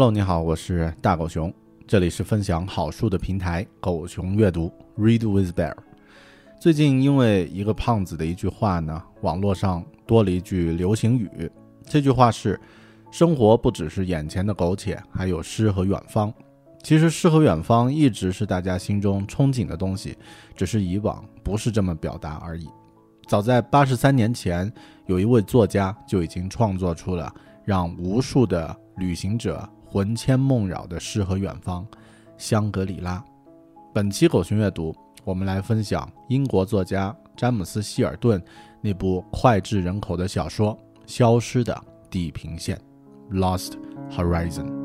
Hello，你好，我是大狗熊，这里是分享好书的平台狗熊阅读 Read with Bear。最近因为一个胖子的一句话呢，网络上多了一句流行语，这句话是：生活不只是眼前的苟且，还有诗和远方。其实诗和远方一直是大家心中憧憬的东西，只是以往不是这么表达而已。早在八十三年前，有一位作家就已经创作出了让无数的旅行者。魂牵梦绕的诗和远方，香格里拉。本期狗熊阅读，我们来分享英国作家詹姆斯·希尔顿那部脍炙人口的小说《消失的地平线》（Lost Horizon）。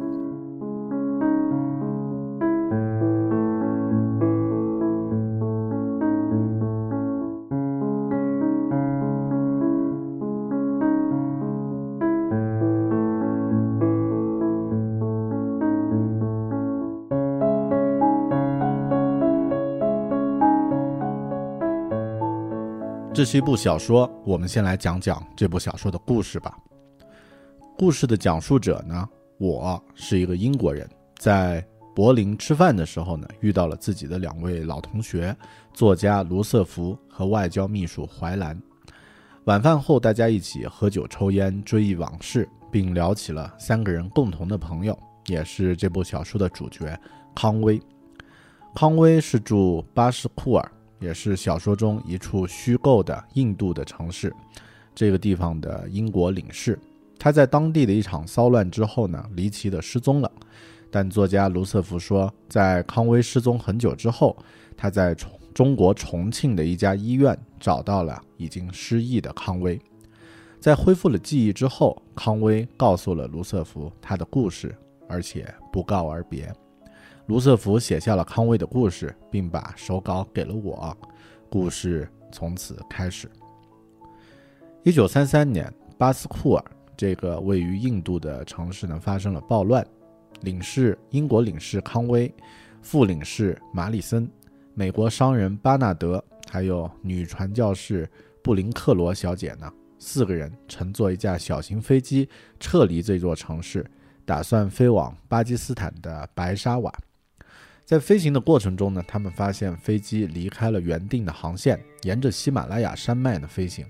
是一部小说，我们先来讲讲这部小说的故事吧。故事的讲述者呢，我是一个英国人，在柏林吃饭的时候呢，遇到了自己的两位老同学，作家卢瑟福和外交秘书怀兰。晚饭后，大家一起喝酒抽烟，追忆往事，并聊起了三个人共同的朋友，也是这部小说的主角康威。康威是住巴什库尔。也是小说中一处虚构的印度的城市，这个地方的英国领事，他在当地的一场骚乱之后呢，离奇的失踪了。但作家卢瑟福说，在康威失踪很久之后，他在重中国重庆的一家医院找到了已经失忆的康威。在恢复了记忆之后，康威告诉了卢瑟福他的故事，而且不告而别。卢瑟福写下了康威的故事，并把手稿给了我。故事从此开始。一九三三年，巴斯库尔这个位于印度的城市呢发生了暴乱，领事英国领事康威、副领事马里森、美国商人巴纳德，还有女传教士布林克罗小姐呢，四个人乘坐一架小型飞机撤离这座城市，打算飞往巴基斯坦的白沙瓦。在飞行的过程中呢，他们发现飞机离开了原定的航线，沿着喜马拉雅山脉呢飞行，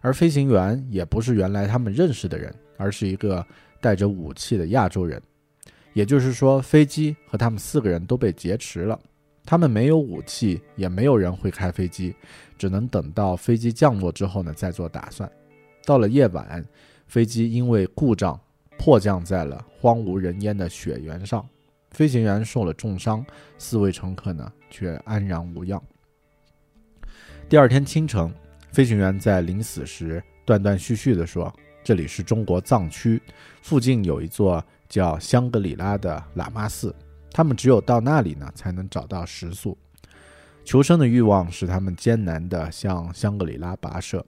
而飞行员也不是原来他们认识的人，而是一个带着武器的亚洲人。也就是说，飞机和他们四个人都被劫持了。他们没有武器，也没有人会开飞机，只能等到飞机降落之后呢再做打算。到了夜晚，飞机因为故障迫降在了荒无人烟的雪原上。飞行员受了重伤，四位乘客呢却安然无恙。第二天清晨，飞行员在临死时断断续续地说：“这里是中国藏区，附近有一座叫香格里拉的喇嘛寺，他们只有到那里呢才能找到食宿。求生的欲望使他们艰难地向香格里拉跋涉。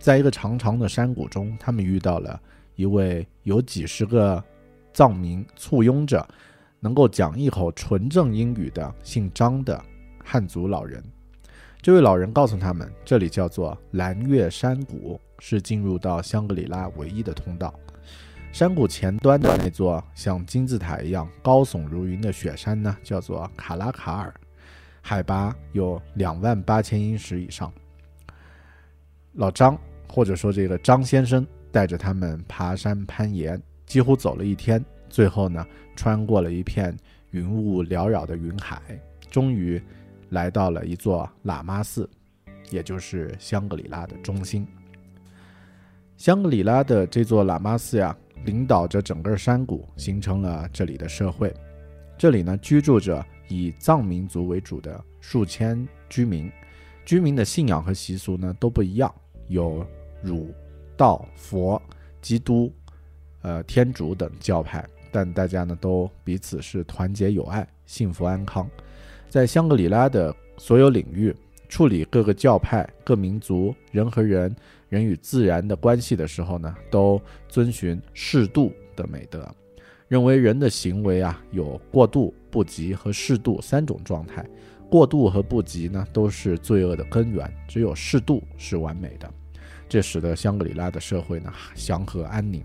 在一个长长的山谷中，他们遇到了一位有几十个藏民簇拥着。”能够讲一口纯正英语的姓张的汉族老人，这位老人告诉他们，这里叫做蓝月山谷，是进入到香格里拉唯一的通道。山谷前端的那座像金字塔一样高耸如云的雪山呢，叫做卡拉卡尔，海拔有两万八千英尺以上。老张，或者说这个张先生，带着他们爬山攀岩，几乎走了一天。最后呢，穿过了一片云雾缭绕的云海，终于来到了一座喇嘛寺，也就是香格里拉的中心。香格里拉的这座喇嘛寺呀，领导着整个山谷，形成了这里的社会。这里呢，居住着以藏民族为主的数千居民，居民的信仰和习俗呢都不一样，有儒、道、佛、基督、呃天主等教派。但大家呢都彼此是团结友爱、幸福安康。在香格里拉的所有领域，处理各个教派、各民族、人和人、人与自然的关系的时候呢，都遵循适度的美德，认为人的行为啊有过度、不及和适度三种状态。过度和不及呢都是罪恶的根源，只有适度是完美的。这使得香格里拉的社会呢祥和安宁。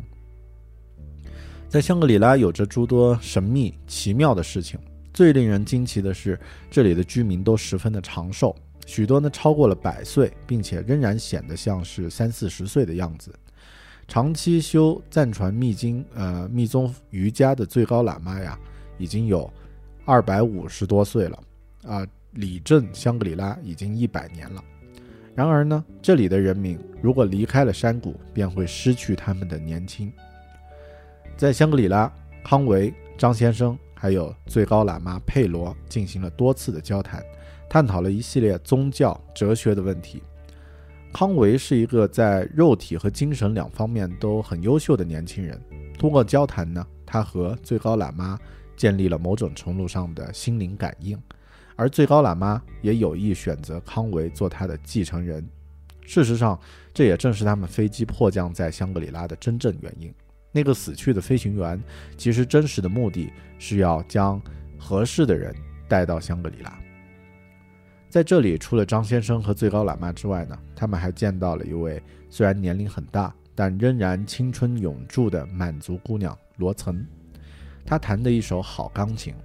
在香格里拉有着诸多神秘奇妙的事情，最令人惊奇的是，这里的居民都十分的长寿，许多呢超过了百岁，并且仍然显得像是三四十岁的样子。长期修藏传密经、呃密宗瑜伽的最高喇嘛呀，已经有二百五十多岁了，啊，理政香格里拉已经一百年了。然而呢，这里的人民如果离开了山谷，便会失去他们的年轻。在香格里拉，康维、张先生还有最高喇嘛佩罗进行了多次的交谈，探讨了一系列宗教、哲学的问题。康维是一个在肉体和精神两方面都很优秀的年轻人。通过交谈呢，他和最高喇嘛建立了某种程度上的心灵感应，而最高喇嘛也有意选择康维做他的继承人。事实上，这也正是他们飞机迫降在香格里拉的真正原因。那个死去的飞行员，其实真实的目的是要将合适的人带到香格里拉。在这里，除了张先生和最高喇嘛之外呢，他们还见到了一位虽然年龄很大，但仍然青春永驻的满族姑娘罗岑。她弹的一手好钢琴，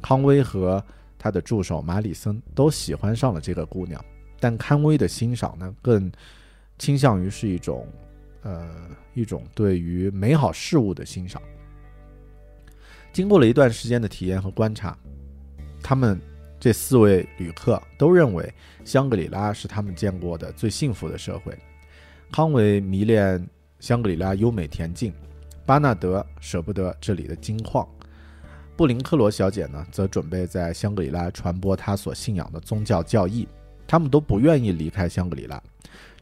康威和他的助手马里森都喜欢上了这个姑娘，但康威的欣赏呢，更倾向于是一种。呃，一种对于美好事物的欣赏。经过了一段时间的体验和观察，他们这四位旅客都认为香格里拉是他们见过的最幸福的社会。康维迷恋香格里拉优美恬静，巴纳德舍不得这里的金矿，布林克罗小姐呢，则准备在香格里拉传播她所信仰的宗教教义。他们都不愿意离开香格里拉，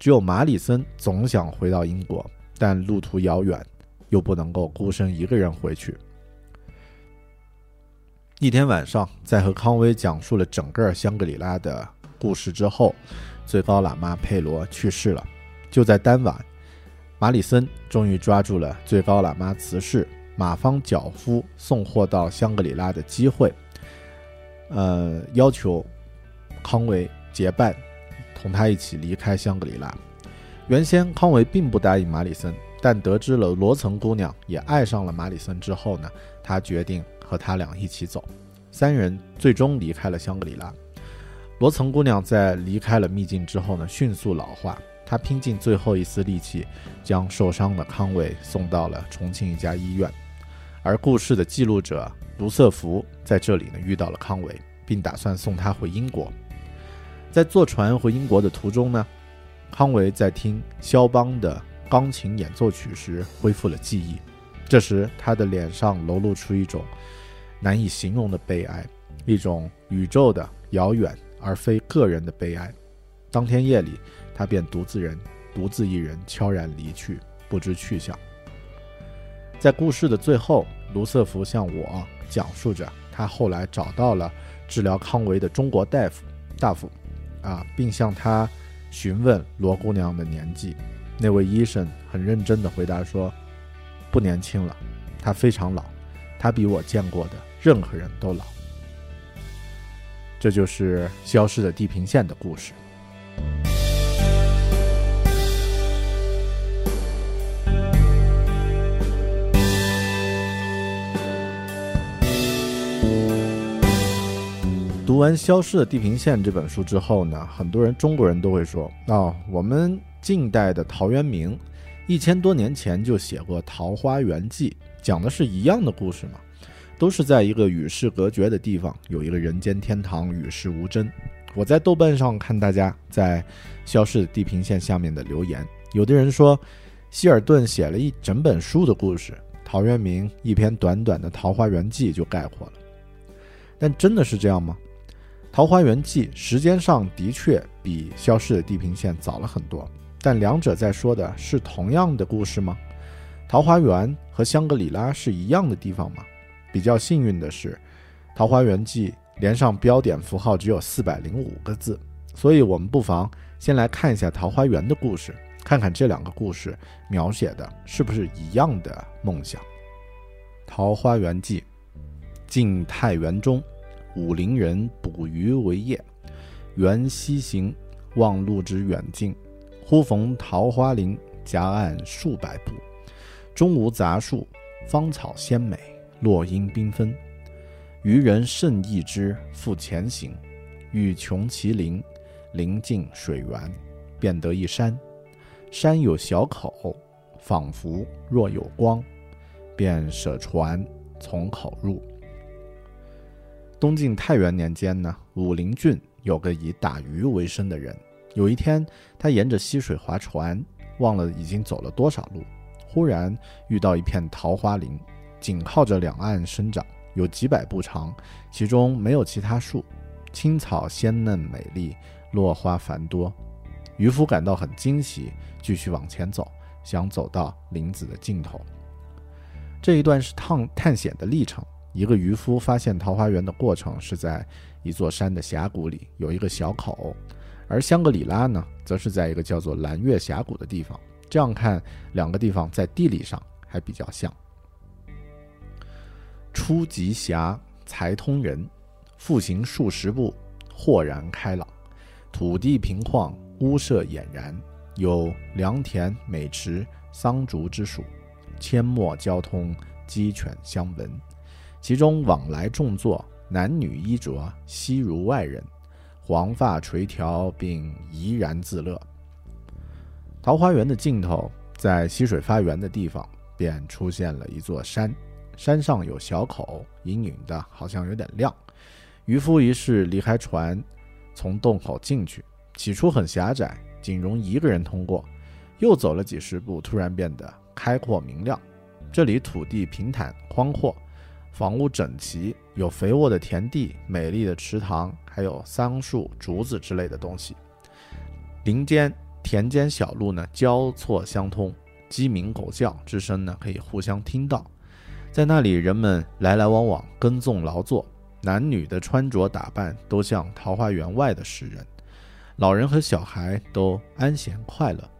只有马里森总想回到英国，但路途遥远，又不能够孤身一个人回去。一天晚上，在和康威讲述了整个香格里拉的故事之后，最高喇嘛佩罗去世了。就在当晚，马里森终于抓住了最高喇嘛辞世、马方脚夫送货到香格里拉的机会，呃，要求康维结伴同他一起离开香格里拉。原先康维并不答应马里森，但得知了罗岑姑娘也爱上了马里森之后呢，他决定。和他俩一起走，三人最终离开了香格里拉。罗岑姑娘在离开了秘境之后呢，迅速老化。她拼尽最后一丝力气，将受伤的康维送到了重庆一家医院。而故事的记录者卢瑟福在这里呢遇到了康维，并打算送他回英国。在坐船回英国的途中呢，康维在听肖邦的钢琴演奏曲时恢复了记忆。这时，他的脸上流露出一种。难以形容的悲哀，一种宇宙的遥远而非个人的悲哀。当天夜里，他便独自人独自一人悄然离去，不知去向。在故事的最后，卢瑟福向我讲述着他后来找到了治疗康维的中国大夫大夫，啊，并向他询问罗姑娘的年纪。那位医生很认真地回答说：“不年轻了，她非常老，她比我见过的。”任何人都老，这就是消失的地平线的故事。读完《消失的地平线》这本书之后呢，很多人中国人都会说：“哦，我们近代的陶渊明一千多年前就写过《桃花源记》，讲的是一样的故事嘛。”都是在一个与世隔绝的地方，有一个人间天堂，与世无争。我在豆瓣上看大家在《消失的地平线》下面的留言，有的人说希尔顿写了一整本书的故事，陶渊明一篇短短的《桃花源记》就概括了。但真的是这样吗？《桃花源记》时间上的确比《消失的地平线》早了很多，但两者在说的是同样的故事吗？桃花源和香格里拉是一样的地方吗？比较幸运的是，《桃花源记》连上标点符号只有四百零五个字，所以我们不妨先来看一下桃花源的故事，看看这两个故事描写的是不是一样的梦想。《桃花源记》：晋太原中，武陵人捕鱼为业，缘溪行，望路之远近，忽逢桃花林，夹岸数百步，中无杂树，芳草鲜美。落英缤纷，渔人甚异之，复前行，欲穷其林，临近水源，便得一山，山有小口，仿佛若有光，便舍船从口入。东晋太元年间呢，武陵郡有个以打鱼为生的人。有一天，他沿着溪水划船，忘了已经走了多少路，忽然遇到一片桃花林。紧靠着两岸生长，有几百步长，其中没有其他树，青草鲜嫩美丽，落花繁多。渔夫感到很惊喜，继续往前走，想走到林子的尽头。这一段是探探险的历程。一个渔夫发现桃花源的过程是在一座山的峡谷里有一个小口，而香格里拉呢，则是在一个叫做蓝月峡谷的地方。这样看，两个地方在地理上还比较像。初极狭，才通人，复行数十步，豁然开朗。土地平旷，屋舍俨然，有良田、美池、桑竹之属，阡陌交通，鸡犬相闻。其中往来众坐，男女衣着，悉如外人，黄发垂髫，并怡然自乐。桃花源的尽头，在溪水发源的地方，便出现了一座山。山上有小口，隐隐的，好像有点亮。渔夫于是离开船，从洞口进去。起初很狭窄，仅容一个人通过。又走了几十步，突然变得开阔明亮。这里土地平坦宽阔，房屋整齐，有肥沃的田地、美丽的池塘，还有桑树、竹子之类的东西。林间、田间小路呢交错相通，鸡鸣狗叫之声呢可以互相听到。在那里，人们来来往往，耕种劳作，男女的穿着打扮都像桃花源外的诗人，老人和小孩都安闲快乐。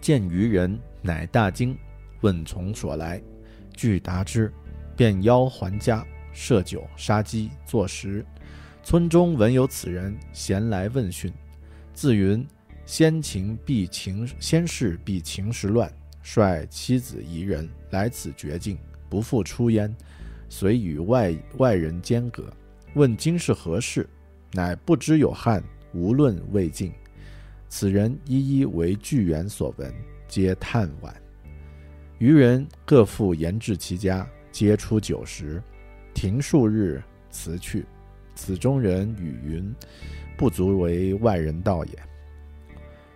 见渔人，乃大惊，问从所来。具答之，便邀还家，设酒杀鸡作食。村中闻有此人，闲来问讯。自云先情必情，先世必情时乱，率妻子宜人来此绝境，不复出焉。遂与外外人间隔。问今是何事，乃不知有汉，无论未尽。此人一一为巨源所闻，皆叹惋。渔人各复言至其家，皆出酒食，停数日，辞去。此中人语云：“不足为外人道也。”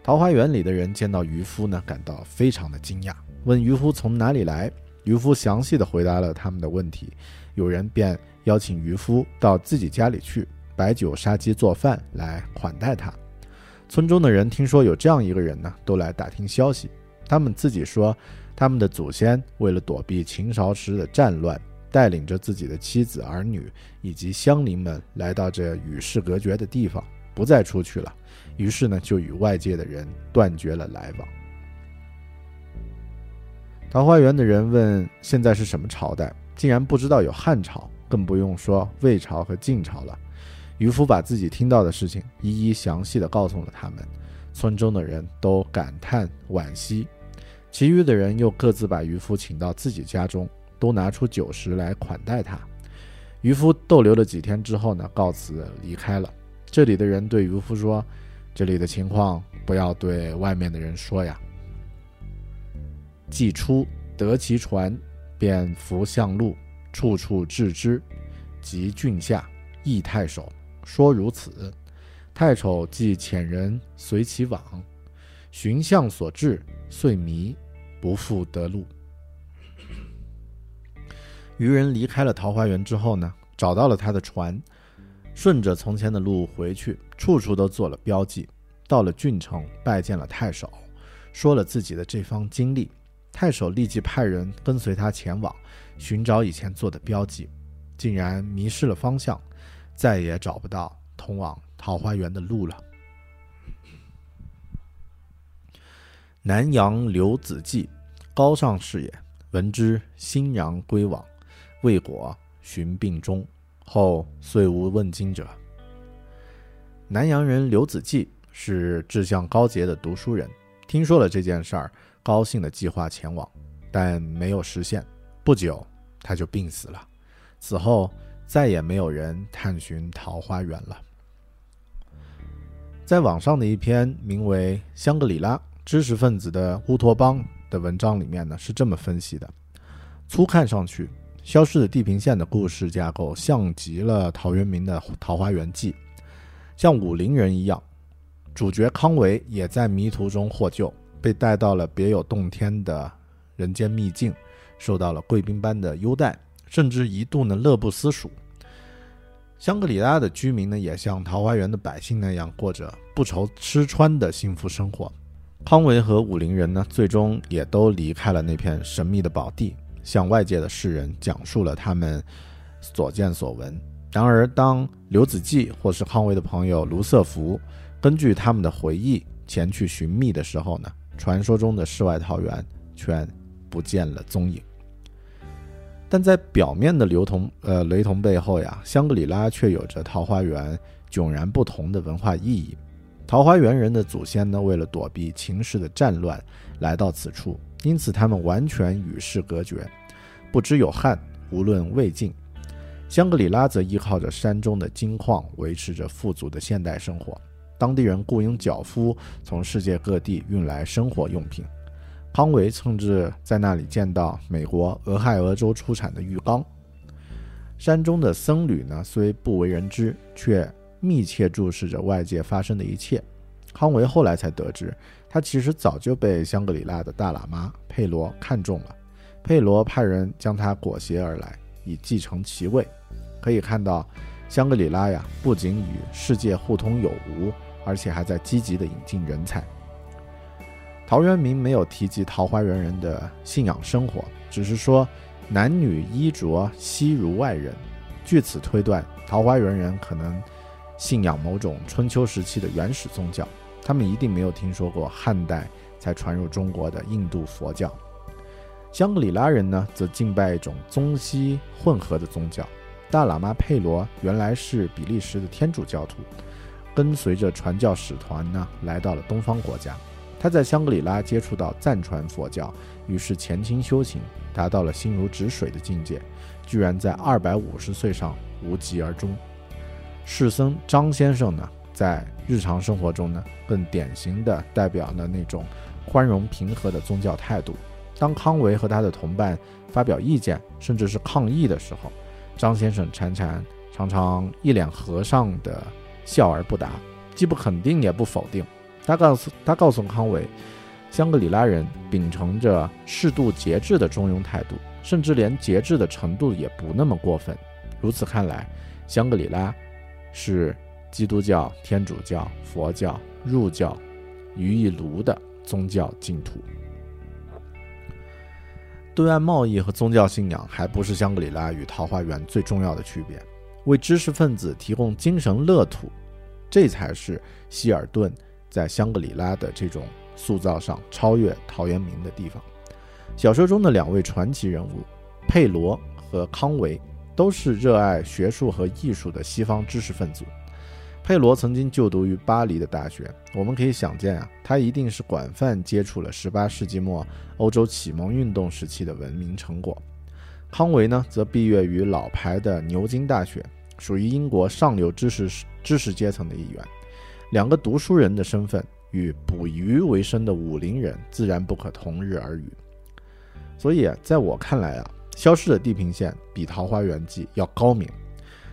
桃花源里的人见到渔夫呢，感到非常的惊讶，问渔夫从哪里来。渔夫详细的回答了他们的问题，有人便邀请渔夫到自己家里去，摆酒杀鸡做饭来款待他。村中的人听说有这样一个人呢，都来打听消息。他们自己说。他们的祖先为了躲避秦朝时的战乱，带领着自己的妻子儿女以及乡邻们来到这与世隔绝的地方，不再出去了。于是呢，就与外界的人断绝了来往。桃花源的人问：“现在是什么朝代？竟然不知道有汉朝，更不用说魏朝和晋朝了。”渔夫把自己听到的事情一一详细的告诉了他们，村中的人都感叹惋惜。其余的人又各自把渔夫请到自己家中，都拿出酒食来款待他。渔夫逗留了几天之后呢，告辞离开了。这里的人对渔夫说：“这里的情况不要对外面的人说呀。”既出得其船，便扶向路，处处置之。及郡下，诣太守，说如此。太守即遣人随其往，寻向所至，遂迷。不复得路。渔人离开了桃花源之后呢，找到了他的船，顺着从前的路回去，处处都做了标记。到了郡城，拜见了太守，说了自己的这方经历。太守立即派人跟随他前往，寻找以前做的标记，竟然迷失了方向，再也找不到通往桃花源的路了。南阳刘子骥。高尚士也，闻之欣然归往，未果，寻病终。后遂无问津者。南阳人刘子骥是志向高洁的读书人，听说了这件事儿，高兴的计划前往，但没有实现。不久，他就病死了。此后，再也没有人探寻桃花源了。在网上的一篇名为《香格里拉知识分子的乌托邦》。的文章里面呢是这么分析的：粗看上去，消失的地平线的故事架构像极了陶渊明的《桃花源记》，像武陵人一样，主角康维也在迷途中获救，被带到了别有洞天的人间秘境，受到了贵宾般的优待，甚至一度呢乐不思蜀。香格里拉的居民呢，也像桃花源的百姓那样，过着不愁吃穿的幸福生活。康维和武陵人呢，最终也都离开了那片神秘的宝地，向外界的世人讲述了他们所见所闻。然而，当刘子骥或是康维的朋友卢瑟福根据他们的回忆前去寻觅的时候呢，传说中的世外桃源却不见了踪影。但在表面的流同呃雷同背后呀，香格里拉却有着桃花源迥然不同的文化意义。桃花源人的祖先呢，为了躲避秦氏的战乱，来到此处，因此他们完全与世隔绝，不知有汉，无论魏晋。香格里拉则依靠着山中的金矿，维持着富足的现代生活。当地人雇佣脚夫从世界各地运来生活用品。康维甚至在那里见到美国俄亥俄州出产的浴缸。山中的僧侣呢，虽不为人知，却。密切注视着外界发生的一切，康维后来才得知，他其实早就被香格里拉的大喇嘛佩罗看中了。佩罗派人将他裹挟而来，以继承其位。可以看到，香格里拉呀，不仅与世界互通有无，而且还在积极地引进人才。陶渊明没有提及桃花源人的信仰生活，只是说男女衣着悉如外人。据此推断，桃花源人可能信仰某种春秋时期的原始宗教，他们一定没有听说过汉代才传入中国的印度佛教。香格里拉人呢，则敬拜一种中西混合的宗教。大喇嘛佩罗原来是比利时的天主教徒，跟随着传教使团呢，来到了东方国家。他在香格里拉接触到藏传佛教，于是潜心修行，达到了心如止水的境界，居然在二百五十岁上无疾而终。世僧张先生呢，在日常生活中呢，更典型的代表了那种宽容平和的宗教态度。当康维和他的同伴发表意见，甚至是抗议的时候，张先生常常常常一脸和尚的笑而不答，既不肯定也不否定。他告诉他告诉康维，香格里拉人秉承着适度节制的中庸态度，甚至连节制的程度也不那么过分。如此看来，香格里拉是基督教、天主教、佛教、入教于一炉的宗教净土。对外贸易和宗教信仰还不是香格里拉与桃花源最重要的区别，为知识分子提供精神乐土，这才是希尔顿在香格里拉的这种塑造上超越陶渊明的地方。小说中的两位传奇人物佩罗和康维都是热爱学术和艺术的西方知识分子。佩罗曾经就读于巴黎的大学，我们可以想见啊，他一定是广泛接触了18世纪末欧洲启蒙运动时期的文明成果。康维呢，则毕业于老牌的牛津大学，属于英国上流知识知识阶层的一员。两个读书人的身份与捕鱼为生的武林人自然不可同日而语。所以，在我看来啊，《消失的地平线》比《桃花源记》要高明。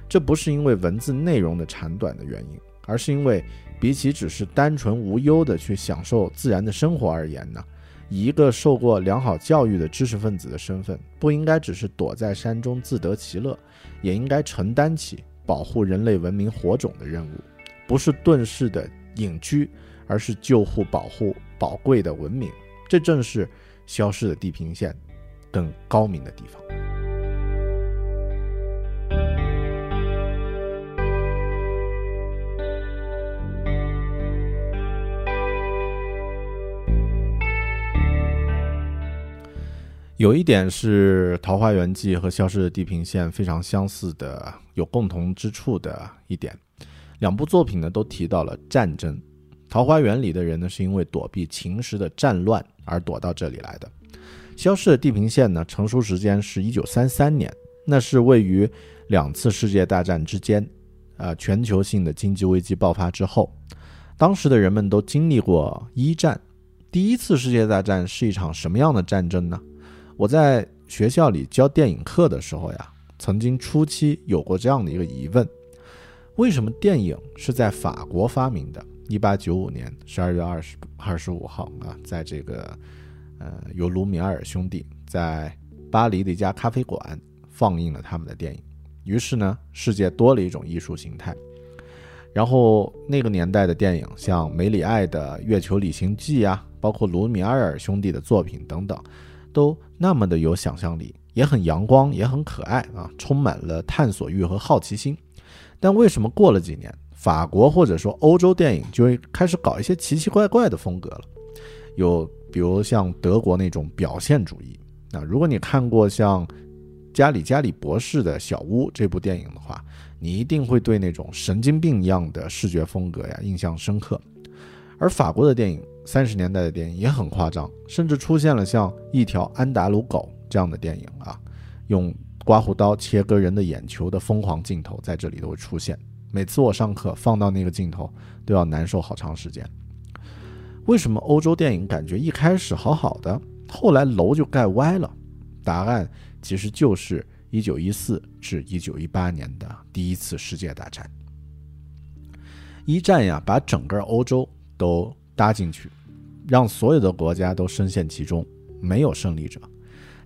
这不是因为文字内容的长短的原因，而是因为比起只是单纯无忧的去享受自然的生活而言呢，一个受过良好教育的知识分子的身份，不应该只是躲在山中自得其乐，也应该承担起保护人类文明火种的任务，不是遁世的隐居，而是救护保护宝贵的文明。这正是消失的地平线更高明的地方。有一点是《桃花源记》和《消失的地平线》非常相似的、有共同之处的一点，两部作品呢都提到了战争。《桃花源》里的人呢是因为躲避秦时的战乱而躲到这里来的，《消失的地平线》呢成熟时间是一九三三年，那是位于两次世界大战之间，呃，全球性的经济危机爆发之后，当时的人们都经历过一战。第一次世界大战是一场什么样的战争呢？我在学校里教电影课的时候呀，曾经初期有过这样的一个疑问：为什么电影是在法国发明的？一八九五年十二月二十二十五号啊，在这个呃由卢米埃尔兄弟在巴黎的一家咖啡馆放映了他们的电影，于是呢，世界多了一种艺术形态。然后那个年代的电影，像梅里爱的《月球旅行记》啊，包括卢米埃尔兄弟的作品等等。都那么的有想象力，也很阳光，也很可爱啊，充满了探索欲和好奇心。但为什么过了几年，法国或者说欧洲电影就会开始搞一些奇奇怪怪的风格了？有比如像德国那种表现主义。那如果你看过像加里加里博士的小屋这部电影的话，你一定会对那种神经病一样的视觉风格呀印象深刻。而法国的电影。三十年代的电影也很夸张，甚至出现了像《一条安达鲁狗》这样的电影啊，用刮胡刀切割人的眼球的疯狂镜头在这里都会出现。每次我上课放到那个镜头，都要难受好长时间。为什么欧洲电影感觉一开始好好的，后来楼就盖歪了？答案其实就是一九一四至一九一八年的第一次世界大战。一战呀，把整个欧洲都。搭进去，让所有的国家都深陷其中，没有胜利者。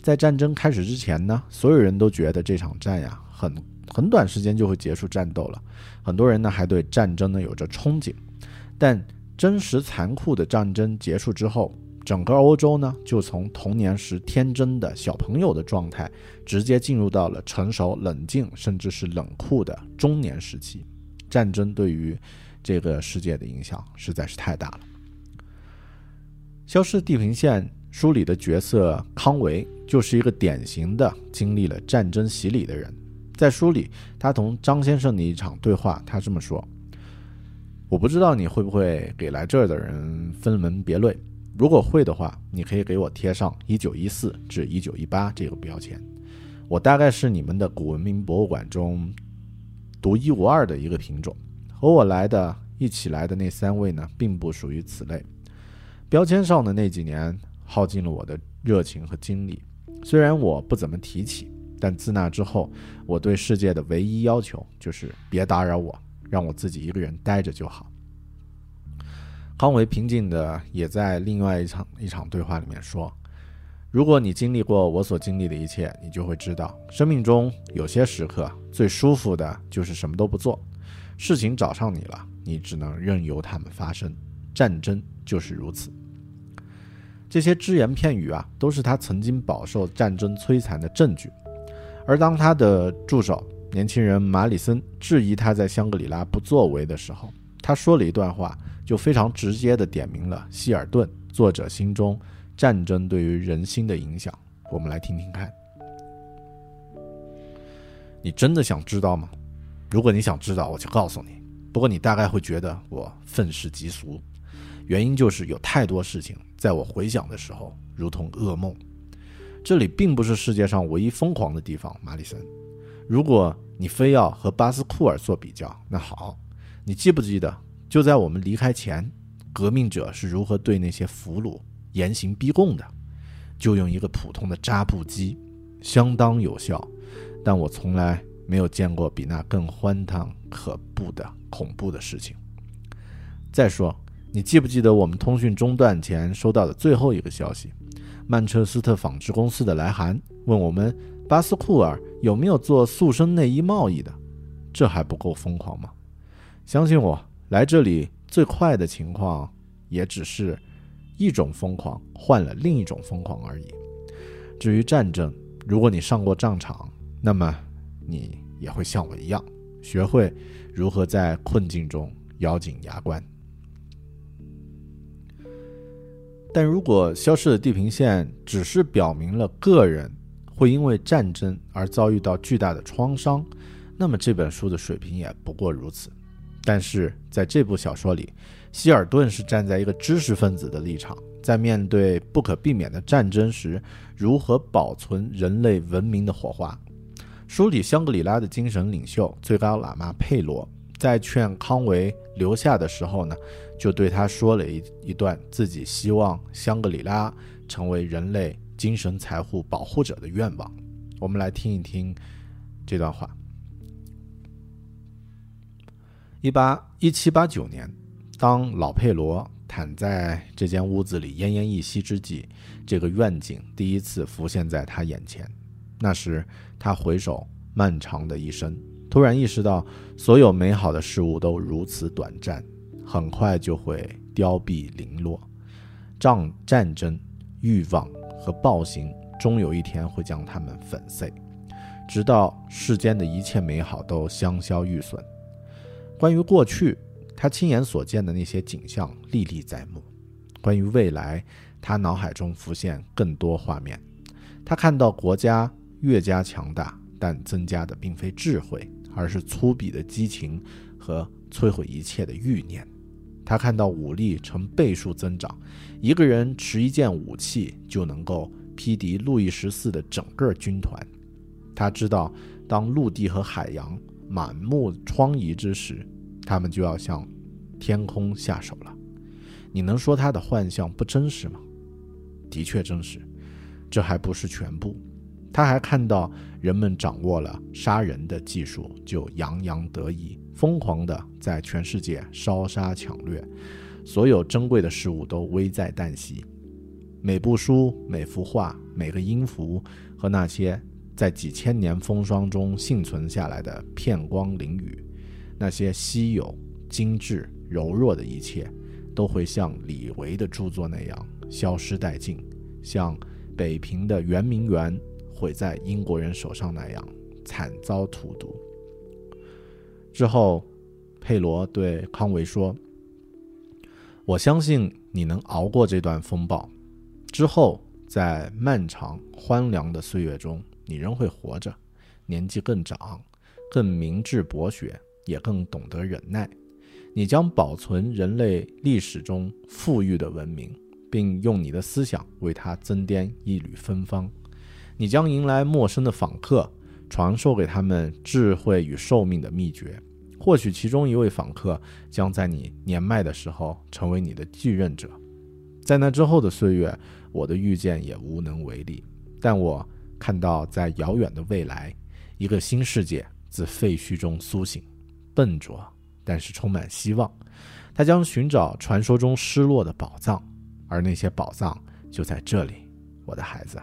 在战争开始之前呢，所有人都觉得这场战呀，很很短时间就会结束战斗了。很多人呢还对战争呢有着憧憬，但真实残酷的战争结束之后，整个欧洲呢就从童年时天真的小朋友的状态，直接进入到了成熟、冷静，甚至是冷酷的中年时期。战争对于这个世界的影响实在是太大了。《消失地平线》书里的角色康维就是一个典型的经历了战争洗礼的人。在书里，他同张先生的一场对话，他这么说：“我不知道你会不会给来这儿的人分门别类。如果会的话，你可以给我贴上1914至1918这个标签。我大概是你们的古文明博物馆中独一无二的一个品种。和我来的一起来的那三位呢，并不属于此类。”标签上的那几年耗尽了我的热情和精力，虽然我不怎么提起，但自那之后，我对世界的唯一要求就是别打扰我，让我自己一个人待着就好。康维平静的也在另外一场一场对话里面说：“如果你经历过我所经历的一切，你就会知道，生命中有些时刻最舒服的就是什么都不做，事情找上你了，你只能任由它们发生。战争就是如此。”这些只言片语啊，都是他曾经饱受战争摧残的证据。而当他的助手年轻人马里森质疑他在香格里拉不作为的时候，他说了一段话，就非常直接地点明了希尔顿作者心中战争对于人心的影响。我们来听听看。你真的想知道吗？如果你想知道，我就告诉你。不过你大概会觉得我愤世嫉俗。原因就是有太多事情在我回想的时候如同噩梦。这里并不是世界上唯一疯狂的地方，马里森。如果你非要和巴斯库尔做比较，那好，你记不记得就在我们离开前，革命者是如何对那些俘虏严刑逼供的？就用一个普通的扎布机，相当有效。但我从来没有见过比那更荒唐可怖的恐怖的事情。再说。你记不记得我们通讯中断前收到的最后一个消息？曼彻斯特纺织公司的来函，问我们巴斯库尔有没有做塑身内衣贸易的？这还不够疯狂吗？相信我，来这里最快的情况，也只是一种疯狂换了另一种疯狂而已。至于战争，如果你上过战场，那么你也会像我一样，学会如何在困境中咬紧牙关。但如果消失的地平线只是表明了个人会因为战争而遭遇到巨大的创伤，那么这本书的水平也不过如此。但是在这部小说里，希尔顿是站在一个知识分子的立场，在面对不可避免的战争时，如何保存人类文明的火花。书里香格里拉的精神领袖最高喇嘛佩罗在劝康维留下的时候呢？就对他说了一一段自己希望香格里拉成为人类精神财富保护者的愿望。我们来听一听这段话。一八一七八九年，当老佩罗躺在这间屋子里奄奄一息之际，这个愿景第一次浮现在他眼前。那时，他回首漫长的一生，突然意识到，所有美好的事物都如此短暂。很快就会凋敝零落，战战争、欲望和暴行终有一天会将它们粉碎，直到世间的一切美好都香消玉损。关于过去，他亲眼所见的那些景象历历在目；关于未来，他脑海中浮现更多画面。他看到国家越加强大，但增加的并非智慧，而是粗鄙的激情和摧毁一切的欲念。他看到武力呈倍数增长，一个人持一件武器就能够匹敌路易十四的整个军团。他知道，当陆地和海洋满目疮痍之时，他们就要向天空下手了。你能说他的幻象不真实吗？的确真实。这还不是全部，他还看到人们掌握了杀人的技术，就洋洋得意。疯狂地在全世界烧杀抢掠，所有珍贵的事物都危在旦夕。每部书、每幅画、每个音符和那些在几千年风霜中幸存下来的片光鳞羽，那些稀有、精致、柔弱的一切，都会像李维的著作那样消失殆尽，像北平的圆明园毁在英国人手上那样惨遭荼毒。之后，佩罗对康维说：“我相信你能熬过这段风暴。”之后，在漫长荒凉的岁月中，你仍会活着，年纪更长，更明智博学，也更懂得忍耐。你将保存人类历史中富裕的文明，并用你的思想为它增添一缕芬芳。你将迎来陌生的访客，传授给他们智慧与寿命的秘诀。或许其中一位访客将在你年迈的时候成为你的继任者。在那之后的岁月。我的预见也无能为力，但我看到在遥远的未来，一个新世界自废墟中苏醒，笨拙但是充满希望。他将寻找传说中失落的宝藏，而那些宝藏就在这里，我的孩子。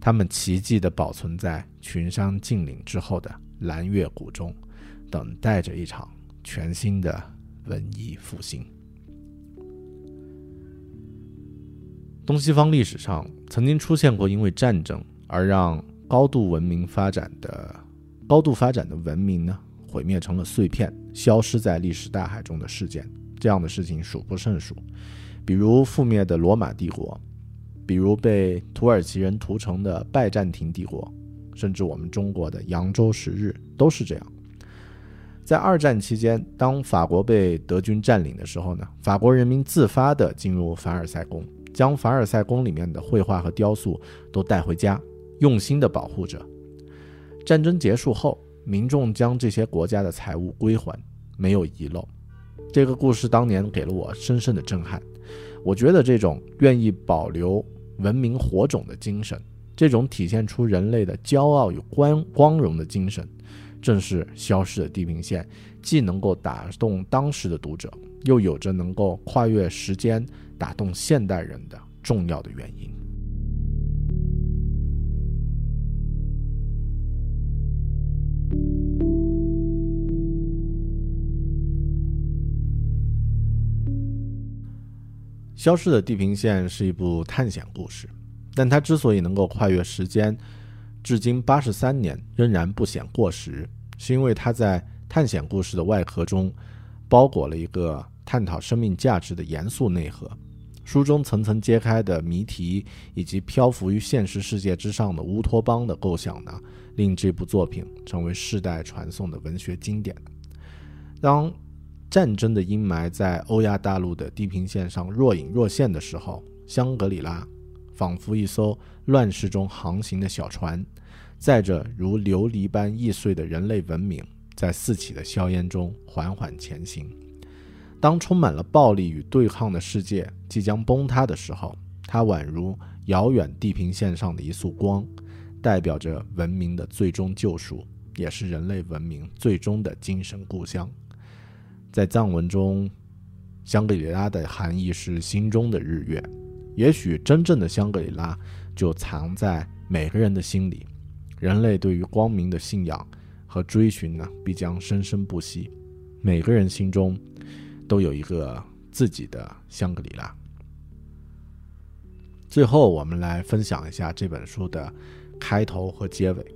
他们奇迹地保存在群山峻岭之后的蓝月谷中，等待着一场全新的文艺复兴。东西方历史上曾经出现过因为战争而让高度文明发展的高度发展的文明呢毁灭成了碎片，消失在历史大海中的事件，这样的事情数不胜数。比如覆灭的罗马帝国，比如被土耳其人屠城的拜占庭帝国，甚至我们中国的扬州十日都是这样。在二战期间，当法国被德军占领的时候呢，法国人民自发地进入凡尔赛宫。将凡尔赛宫里面的绘画和雕塑都带回家，用心地保护着。战争结束后，民众将这些国家的财物归还，没有遗漏。这个故事当年给了我深深的震撼。我觉得这种愿意保留文明火种的精神，这种体现出人类的骄傲与光光荣的精神，正是消失的地平线既能够打动当时的读者，又有着能够跨越时间。打动现代人的重要的原因。消失的地平线是一部探险故事，但它之所以能够跨越时间，至今八十三年仍然不显过时，是因为它在探险故事的外壳中包裹了一个探讨生命价值的严肃内核。书中层层揭开的谜题，以及漂浮于现实世界之上的乌托邦的构想呢，令这部作品成为世代传颂的文学经典。当战争的阴霾在欧亚大陆的地平线上若隐若现的时候，香格里拉仿佛一艘乱世中航行的小船，载着如琉璃般易碎的人类文明，在四起的硝烟中缓缓前行。当充满了暴力与对抗的世界即将崩塌的时候，它宛如遥远地平线上的一束光，代表着文明的最终救赎，也是人类文明最终的精神故乡。在藏文中，香格里拉的含义是心中的日月。也许真正的香格里拉就藏在每个人的心里。人类对于光明的信仰和追寻呢，必将生生不息。每个人心中。都有一个自己的香格里拉。最后，我们来分享一下这本书的开头和结尾。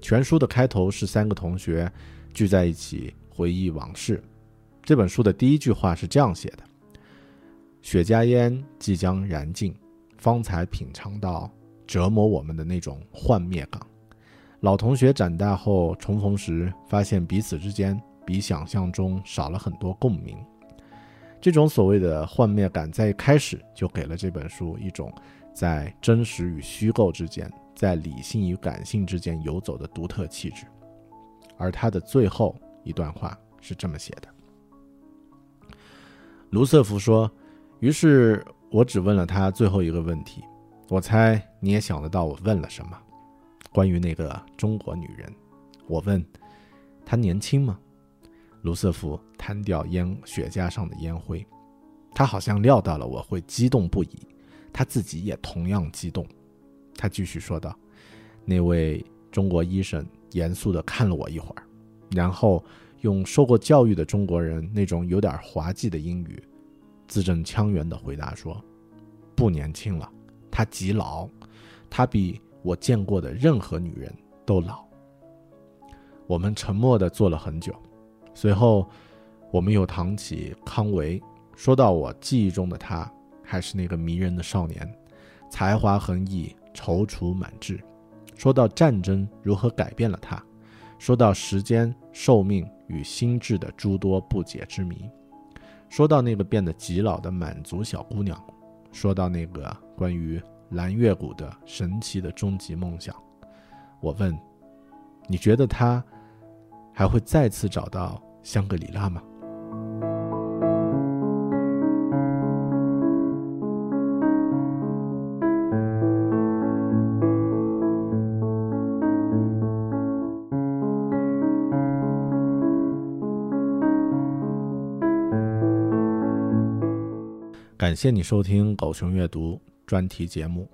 全书的开头是三个同学聚在一起回忆往事。这本书的第一句话是这样写的：“雪茄烟即将燃尽，方才品尝到折磨我们的那种幻灭感。老同学长大后重逢时，发现彼此之间比想象中少了很多共鸣。”这种所谓的幻灭感，在一开始就给了这本书一种在真实与虚构之间，在理性与感性之间游走的独特气质。而他的最后一段话是这么写的：卢瑟福说，于是我只问了他最后一个问题，我猜你也想得到我问了什么，关于那个中国女人。我问，她年轻吗？卢瑟福弹掉烟雪茄上的烟灰，他好像料到了我会激动不已。他自己也同样激动。他继续说道：“那位中国医生严肃地看了我一会儿，然后用受过教育的中国人那种有点滑稽的英语，字正腔圆地回答说：‘不年轻了，他极老，他比我见过的任何女人都老。’我们沉默地坐了很久，随后我们又谈起康维，说到我记忆中的他还是那个迷人的少年，才华横溢。”踌躇满志，说到战争如何改变了他，说到时间、寿命与心智的诸多不解之谜，说到那个变得极老的满族小姑娘，说到那个关于蓝月谷的神奇的终极梦想。我问：“你觉得他还会再次找到香格里拉吗？”感谢你收听狗熊阅读专题节目。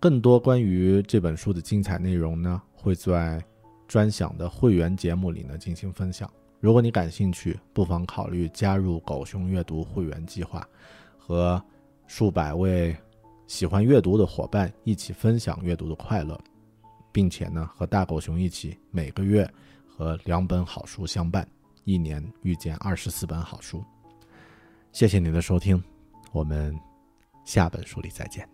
更多关于这本书的精彩内容呢，会在专享的会员节目里呢进行分享。如果你感兴趣，不妨考虑加入狗熊阅读会员计划，和数百位喜欢阅读的伙伴一起分享阅读的快乐，并且呢，和大狗熊一起每个月和两本好书相伴，一年遇见二十四本好书。谢谢你的收听。我们下本书里再见。